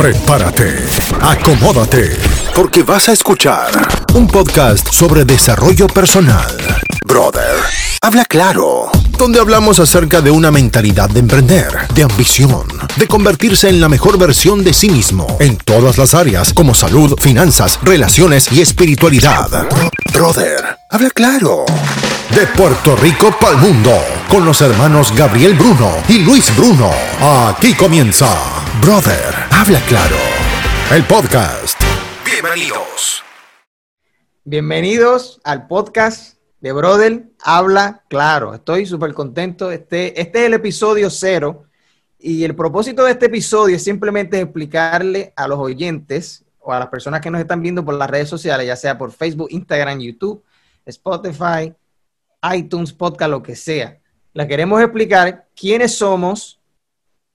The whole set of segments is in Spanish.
Prepárate, acomódate, porque vas a escuchar un podcast sobre desarrollo personal. Brother, habla claro, donde hablamos acerca de una mentalidad de emprender, de ambición, de convertirse en la mejor versión de sí mismo en todas las áreas como salud, finanzas, relaciones y espiritualidad. Brother, habla claro. De Puerto Rico para el mundo, con los hermanos Gabriel Bruno y Luis Bruno. Aquí comienza Brother, habla claro. El podcast. Bienvenidos. Bienvenidos al podcast de Brother Habla Claro. Estoy súper contento. Este, este es el episodio cero y el propósito de este episodio es simplemente explicarle a los oyentes o a las personas que nos están viendo por las redes sociales, ya sea por Facebook, Instagram, YouTube, Spotify, iTunes, podcast, lo que sea. La queremos explicar quiénes somos,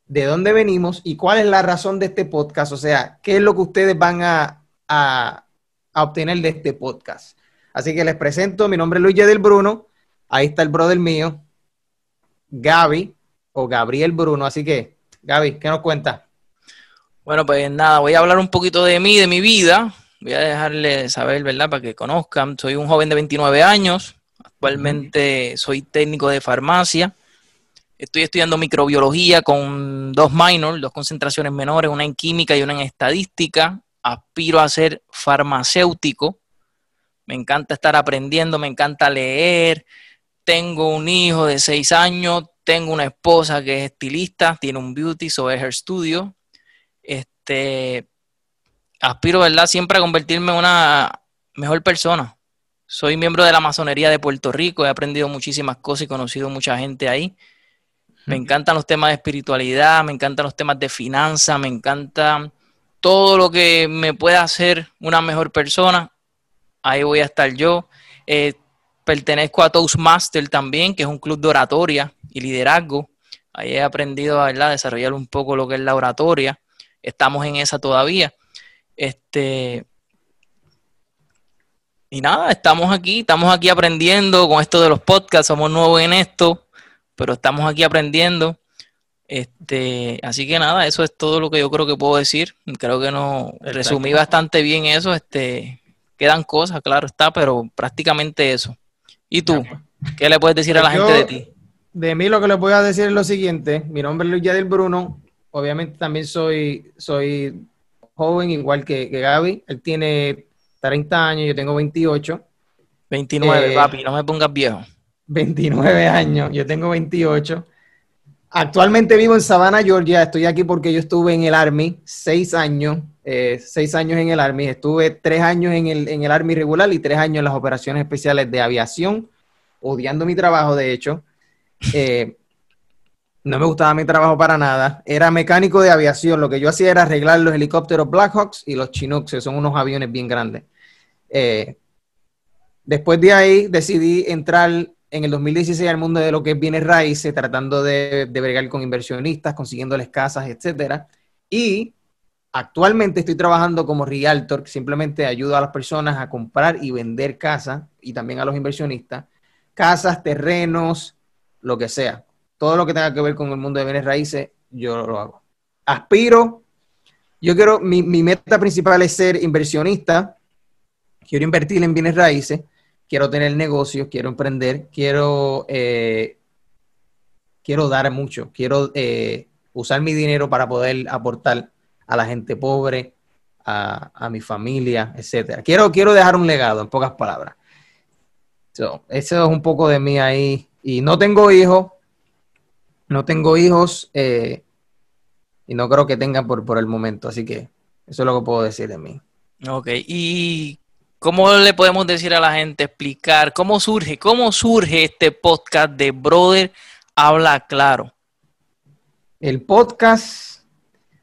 de dónde venimos y cuál es la razón de este podcast. O sea, qué es lo que ustedes van a, a, obtener de este podcast. Así que les presento, mi nombre es Luis del Bruno. Ahí está el brother mío, Gaby o Gabriel Bruno. Así que, Gaby, ¿qué nos cuenta? Bueno, pues nada, voy a hablar un poquito de mí, de mi vida. Voy a dejarle saber, ¿verdad? Para que conozcan. Soy un joven de 29 años. Actualmente soy técnico de farmacia. Estoy estudiando microbiología con dos minors, dos concentraciones menores, una en química y una en estadística. Aspiro a ser farmacéutico. Me encanta estar aprendiendo, me encanta leer. Tengo un hijo de seis años, tengo una esposa que es estilista, tiene un beauty, so es studio. Este, aspiro, ¿verdad? Siempre a convertirme en una mejor persona. Soy miembro de la masonería de Puerto Rico, he aprendido muchísimas cosas y conocido mucha gente ahí. Me encantan los temas de espiritualidad, me encantan los temas de finanzas, me encanta todo lo que me pueda hacer una mejor persona. Ahí voy a estar yo. Eh, pertenezco a Toastmaster también, que es un club de oratoria y liderazgo. Ahí he aprendido a desarrollar un poco lo que es la oratoria. Estamos en esa todavía. Este, y nada, estamos aquí, estamos aquí aprendiendo con esto de los podcasts, somos nuevos en esto, pero estamos aquí aprendiendo. Este, así que nada, eso es todo lo que yo creo que puedo decir. Creo que no resumí bastante bien eso. Este, quedan cosas, claro está, pero prácticamente eso. ¿Y tú? Pues. ¿Qué le puedes decir a la gente de ti? De mí lo que les voy a decir es lo siguiente. Mi nombre es Luis Yadel Bruno. Obviamente también soy, soy joven, igual que, que Gaby. Él tiene 30 años, yo tengo 28. 29, eh, papi, no me pongas viejo. 29 años, yo tengo 28. Actualmente vivo en Savannah, Georgia. Estoy aquí porque yo estuve en el Army seis años, eh, seis años en el Army. Estuve tres años en el, en el Army regular y tres años en las operaciones especiales de aviación, odiando mi trabajo, de hecho. Eh, no me gustaba mi trabajo para nada. Era mecánico de aviación. Lo que yo hacía era arreglar los helicópteros Blackhawks y los Chinooks, que son unos aviones bien grandes. Eh, después de ahí decidí entrar en el 2016 al mundo de lo que es bienes raíces, tratando de, de bregar con inversionistas, consiguiéndoles casas, etcétera. Y actualmente estoy trabajando como realtor, simplemente ayudo a las personas a comprar y vender casas y también a los inversionistas, casas, terrenos, lo que sea. Todo lo que tenga que ver con el mundo de bienes raíces, yo lo hago. Aspiro, yo quiero, mi, mi meta principal es ser inversionista, quiero invertir en bienes raíces, quiero tener negocios, quiero emprender, quiero, eh, quiero dar mucho, quiero eh, usar mi dinero para poder aportar a la gente pobre, a, mi familia, etcétera. Quiero, quiero dejar un legado, en pocas palabras. eso es un poco de mí ahí. Y no tengo hijos, no tengo hijos eh, y no creo que tenga por, por el momento, así que eso es lo que puedo decir de mí. Ok, y ¿Cómo le podemos decir a la gente, explicar cómo surge, cómo surge este podcast de Brother Habla Claro? El podcast,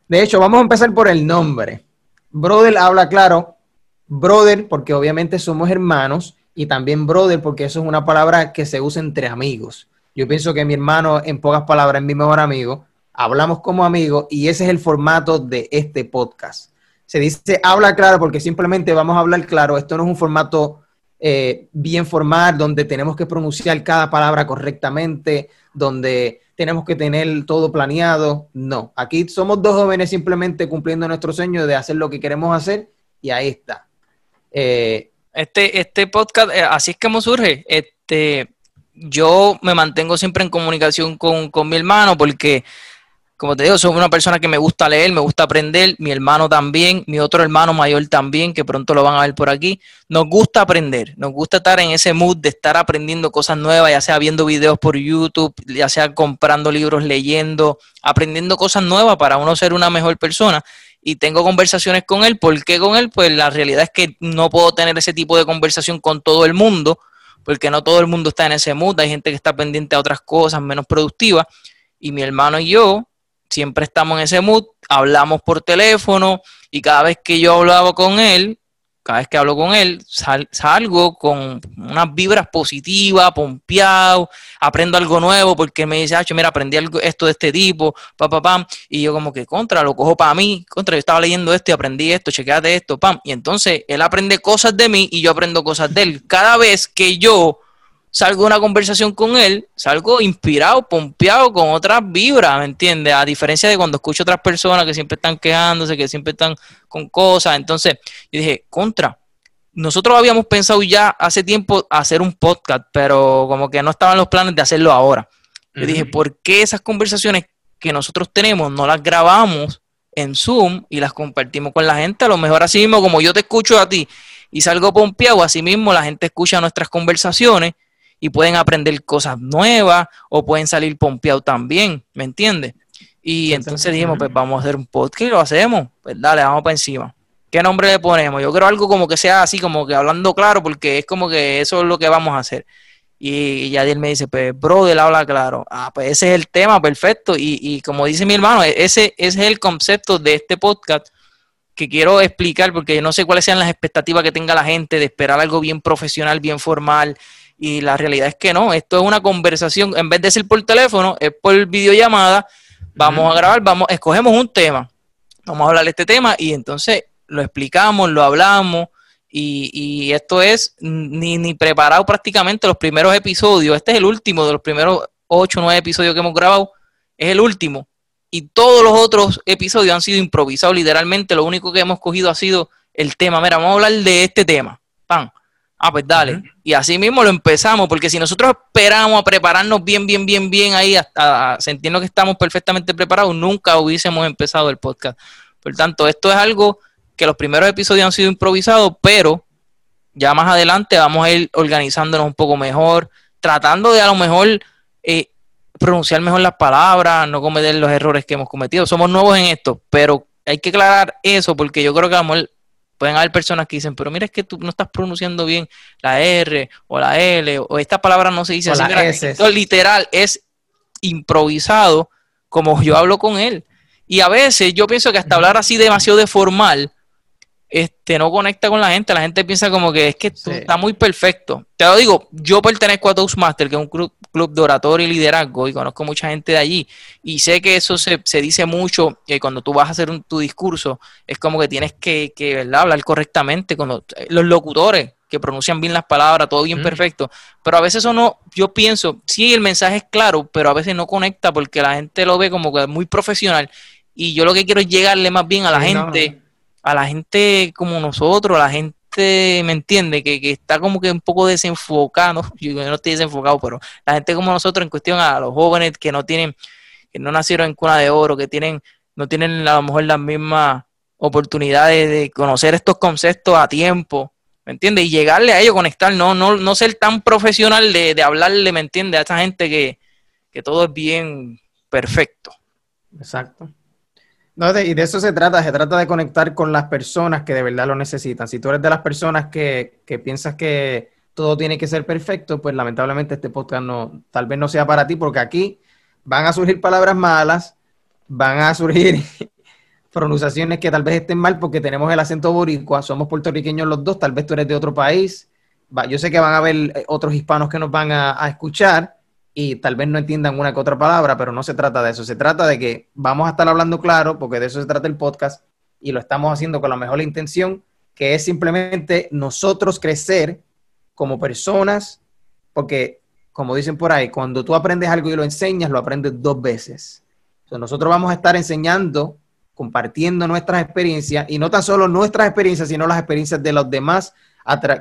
de hecho, vamos a empezar por el nombre. Brother Habla Claro. Brother, porque obviamente somos hermanos, y también brother, porque eso es una palabra que se usa entre amigos. Yo pienso que mi hermano, en pocas palabras, es mi mejor amigo. Hablamos como amigos y ese es el formato de este podcast se dice habla claro porque simplemente vamos a hablar claro. Esto no es un formato eh, bien formal donde tenemos que pronunciar cada palabra correctamente, donde tenemos que tener todo planeado. No, aquí somos dos jóvenes simplemente cumpliendo nuestro sueño de hacer lo que queremos hacer y ahí está. Eh, este, este podcast, eh, así es como surge. Este, yo me mantengo siempre en comunicación con, con mi hermano porque como te digo, soy una persona que me gusta leer, me gusta aprender, mi hermano también, mi otro hermano mayor también, que pronto lo van a ver por aquí. Nos gusta aprender, nos gusta estar en ese mood de estar aprendiendo cosas nuevas, ya sea viendo videos por YouTube, ya sea comprando libros, leyendo, aprendiendo cosas nuevas para uno ser una mejor persona. Y tengo conversaciones con él. ¿Por qué con él? Pues la realidad es que no puedo tener ese tipo de conversación con todo el mundo, porque no todo el mundo está en ese mood. Hay gente que está pendiente a otras cosas menos productivas. Y mi hermano y yo siempre estamos en ese mood, hablamos por teléfono y cada vez que yo hablaba con él, cada vez que hablo con él, salgo con unas vibras positivas, pompeado, aprendo algo nuevo porque me dice, mira, aprendí algo, esto de este tipo, pa, pa, pam, y yo como que contra, lo cojo para mí, contra, yo estaba leyendo esto y aprendí esto, chequeate esto, pam, y entonces él aprende cosas de mí y yo aprendo cosas de él. Cada vez que yo salgo de una conversación con él, salgo inspirado, pompeado, con otras vibras, ¿me entiendes? A diferencia de cuando escucho otras personas que siempre están quejándose, que siempre están con cosas. Entonces, yo dije, contra. Nosotros habíamos pensado ya hace tiempo hacer un podcast, pero como que no estaban los planes de hacerlo ahora. Yo dije, ¿por qué esas conversaciones que nosotros tenemos no las grabamos en Zoom y las compartimos con la gente? A lo mejor así mismo, como yo te escucho a ti y salgo pompeado, así mismo la gente escucha nuestras conversaciones y pueden aprender cosas nuevas o pueden salir pompeados también, ¿me entiendes? Y entonces dijimos, pues vamos a hacer un podcast y lo hacemos. Pues dale, vamos para encima. ¿Qué nombre le ponemos? Yo creo algo como que sea así, como que hablando claro, porque es como que eso es lo que vamos a hacer. Y, Yadiel me dice, pues, brother, habla claro. Ah, pues ese es el tema, perfecto. Y, y como dice mi hermano, e-, ese, ese, es el concepto de este podcast que quiero explicar, porque yo no sé cuáles sean las expectativas que tenga la gente de esperar algo bien profesional, bien formal, y la realidad es que no, esto es una conversación, en vez de ser por teléfono, es por videollamada, vamos a grabar, vamos, escogemos un tema, vamos a hablar de este tema y entonces lo explicamos, lo hablamos y, y esto es ni, ni preparado prácticamente los primeros episodios, este es el último de los primeros ocho o nueve episodios que hemos grabado, es el último y todos los otros episodios han sido improvisados, literalmente lo único que hemos cogido ha sido el tema, mira, vamos a hablar de este tema, pan Ah, pues dale. Y así mismo lo empezamos, porque si nosotros esperamos a prepararnos bien, bien, bien, bien ahí, hasta sentirnos que estamos perfectamente preparados, nunca hubiésemos empezado el podcast. Por tanto, esto es algo que los primeros episodios han sido improvisados, pero ya más adelante vamos a ir organizándonos un poco mejor, tratando de a lo mejor eh, pronunciar mejor las palabras, no cometer los errores que hemos cometido. Somos nuevos en esto, pero hay que aclarar eso porque yo creo que a lo mejor Pueden haber personas que dicen, pero mira, es que tú no estás pronunciando bien la R o la L o esta palabra no se dice así. Esto literal es improvisado como yo hablo con él. Y a veces yo pienso que hasta hablar así demasiado de formal este, no conecta con la gente. La gente piensa como que es que está muy perfecto. Te lo digo, yo pertenezco a Toastmaster, que es un club, de oratorio y liderazgo, y conozco mucha gente de allí. Y sé que eso se, dice mucho, que cuando tú vas a hacer tu discurso, es como que tienes que, que ¿verdad? hablar correctamente con los, locutores que pronuncian bien las palabras, todo bien perfecto. Pero a veces eso no, yo pienso, sí, el mensaje es claro, pero a veces no conecta porque la gente lo ve como que muy profesional. Y yo lo que quiero es llegarle más bien a la gente a la gente como nosotros, a la gente, ¿me entiende? Que, que está como que un poco desenfocado, yo no estoy desenfocado, pero la gente como nosotros en cuestión a los jóvenes que no tienen, que no nacieron en cuna de oro, que tienen, no tienen a lo mejor las mismas oportunidades de conocer estos conceptos a tiempo, ¿me entiende? Y llegarle a ellos, conectar, no, no, no ser tan profesional de, de hablarle, ¿me entiende? A esta gente que, que todo es bien perfecto. Exacto. No, y de eso se trata, se trata de conectar con las personas que de verdad lo necesitan. Si tú eres de las personas que, que piensas que todo tiene que ser perfecto, pues lamentablemente este podcast no, tal vez no sea para ti, porque aquí van a surgir palabras malas, van a surgir pronunciaciones que tal vez estén mal porque tenemos el acento boricua, somos puertorriqueños los dos, tal vez tú eres de otro país. yo sé que van a haber eh, otros hispanos que nos van a escuchar, y tal vez no entiendan una que otra palabra, pero no se trata de eso. Se trata de que vamos a estar hablando claro, porque de eso se trata el podcast, y lo estamos haciendo con la mejor intención, que es simplemente nosotros crecer como personas, porque como dicen por ahí, cuando tú aprendes algo y lo enseñas, lo aprendes dos veces. nosotros vamos a estar enseñando, compartiendo nuestras experiencias y no tan solo nuestras experiencias, sino las experiencias de los demás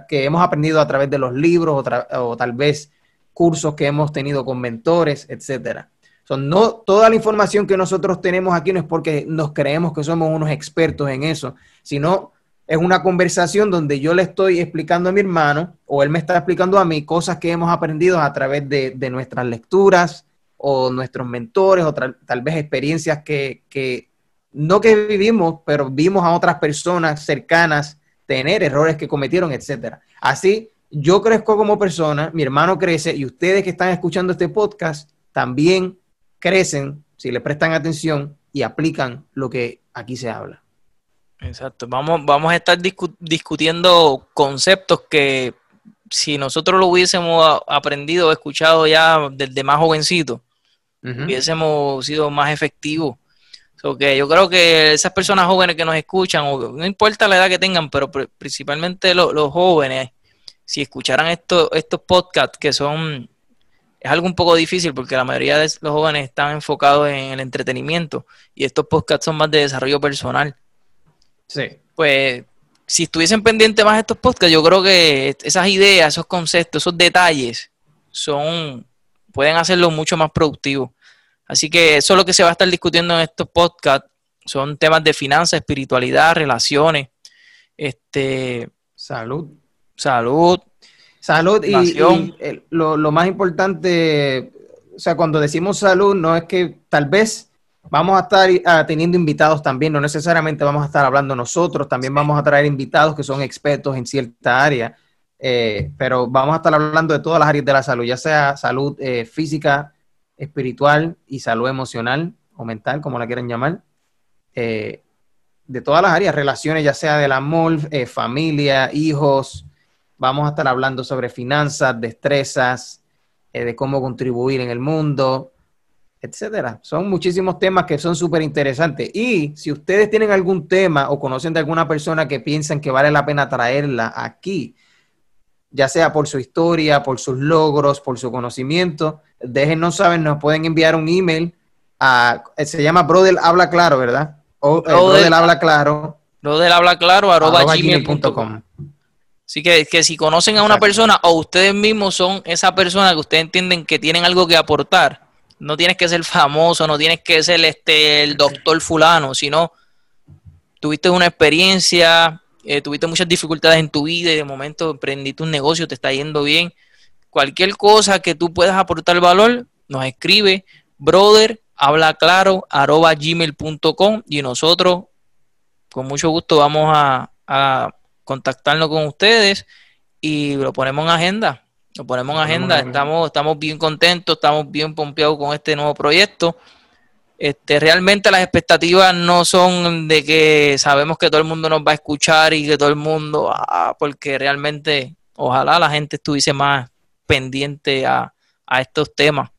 que hemos aprendido a través de los libros o, tal vez cursos que hemos tenido con mentores, etcétera. no toda la información que nosotros tenemos aquí no es porque nos creemos que somos unos expertos en eso, sino es una conversación donde yo le estoy explicando a mi hermano o él me está explicando a mí cosas que hemos aprendido a través de, nuestras lecturas o nuestros mentores o tal vez experiencias que, no que vivimos, pero vimos a otras personas cercanas tener errores que cometieron, etcétera. Así, yo crezco como persona, mi hermano crece y ustedes que están escuchando este podcast también crecen si le prestan atención y aplican lo que aquí se habla. Exacto. Vamos, vamos a estar discutiendo conceptos que si nosotros lo hubiésemos aprendido o escuchado ya desde más jovencito, hubiésemos sido más efectivos. yo creo que esas personas jóvenes que nos escuchan, o no importa la edad que tengan, pero principalmente los, jóvenes, si escucharan estos estos podcasts que son, es algo un poco difícil porque la mayoría de los jóvenes están enfocados en el entretenimiento y estos podcasts son más de desarrollo personal. Sí. Pues si estuviesen pendientes más estos podcasts, yo creo que esas ideas, esos conceptos, esos detalles son pueden hacerlo mucho más productivo. Así que eso es lo que se va a estar discutiendo en estos podcasts. Son temas de finanzas, espiritualidad, relaciones, este, salud, salud, salud y, lo, lo, más importante, o sea, cuando decimos salud, no es que tal vez Vamos a estar ah, teniendo invitados también, no necesariamente vamos a estar hablando nosotros, también vamos a traer invitados que son expertos en cierta área, eh, pero vamos a estar hablando de todas las áreas de la salud, ya sea salud eh, física, espiritual y salud emocional o mental, como la quieran llamar, eh, de todas las áreas, relaciones, ya sea del amor, familia, hijos, vamos a estar hablando sobre finanzas, destrezas, de cómo contribuir en el mundo, etcétera. Son muchísimos temas que son súper interesantes. Y si ustedes tienen algún tema o conocen de alguna persona que piensan que vale la pena traerla aquí, ya sea por su historia, por sus logros, por su conocimiento, déjenos saber, nos pueden enviar un email a, se llama Brother Habla Claro, ¿verdad? O eh, Brother, Habla Claro. Brother Habla Claro, arroba, gmail.com. Así que, que si conocen a una persona o ustedes mismos son esa persona que ustedes entienden que tienen algo que aportar, no tienes que ser famoso, no tienes que ser este el doctor fulano, sino tuviste una experiencia, eh, tuviste muchas dificultades en tu vida y de momento emprendiste un negocio, te está yendo bien. Cualquier cosa que tú puedas aportar valor, nos escribe brother habla claro arroba gmail.com y nosotros con mucho gusto vamos a, a contactarnos con ustedes y lo ponemos en agenda. Lo ponemos en agenda, estamos, estamos bien contentos, estamos bien pompeados con este nuevo proyecto. Este, realmente las expectativas no son de que sabemos que todo el mundo nos va a escuchar y que todo el mundo, ah, porque realmente ojalá la gente estuviese más pendiente a, estos temas.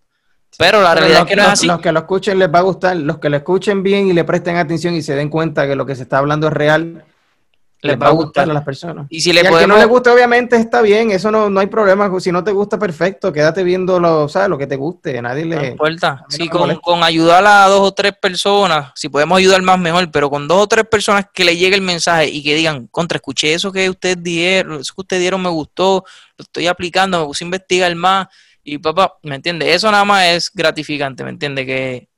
Pero la realidad es que no es así. Los que lo escuchen les va a gustar, los que lo escuchen bien y le presten atención y se den cuenta que lo que se está hablando es real, les va a gustar a las personas. Y si le que no le guste, obviamente está bien, eso no, no hay problema. Si no te gusta, perfecto, quédate viendo lo, ¿sabes? lo que te guste, nadie le. No importa. Sí, con, con, ayudar a dos o tres personas, si podemos ayudar más, mejor, pero con dos o tres personas que le llegue el mensaje y que digan, contra, escuché eso que ustedes dieron, eso que ustedes dieron me gustó, lo estoy aplicando, me puse a investigar más. Y papá, ¿me entiende? Eso nada más es gratificante, ¿me entiende? Que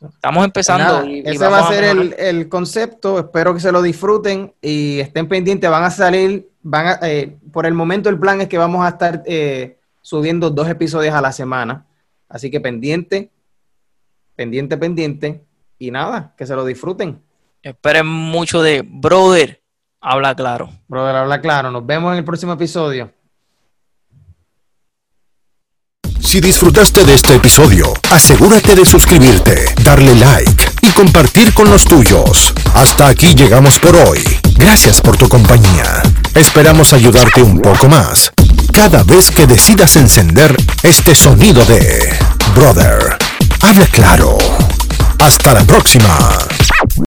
Estamos empezando. ese va a ser el, concepto. Espero que se lo disfruten y estén pendientes. Van a salir, van eh, por el momento el plan es que vamos a estar eh, subiendo dos episodios a la semana. Así que pendiente, pendiente, pendiente. Y nada, que se lo disfruten. Esperen mucho de Brother. Habla claro. Brother, habla claro. Nos vemos en el próximo episodio. Si disfrutaste de este episodio, asegúrate de suscribirte, darle like y compartir con los tuyos. Hasta aquí llegamos por hoy. Gracias por tu compañía. Esperamos ayudarte un poco más cada vez que decidas encender este sonido de Brother. Habla claro. Hasta la próxima.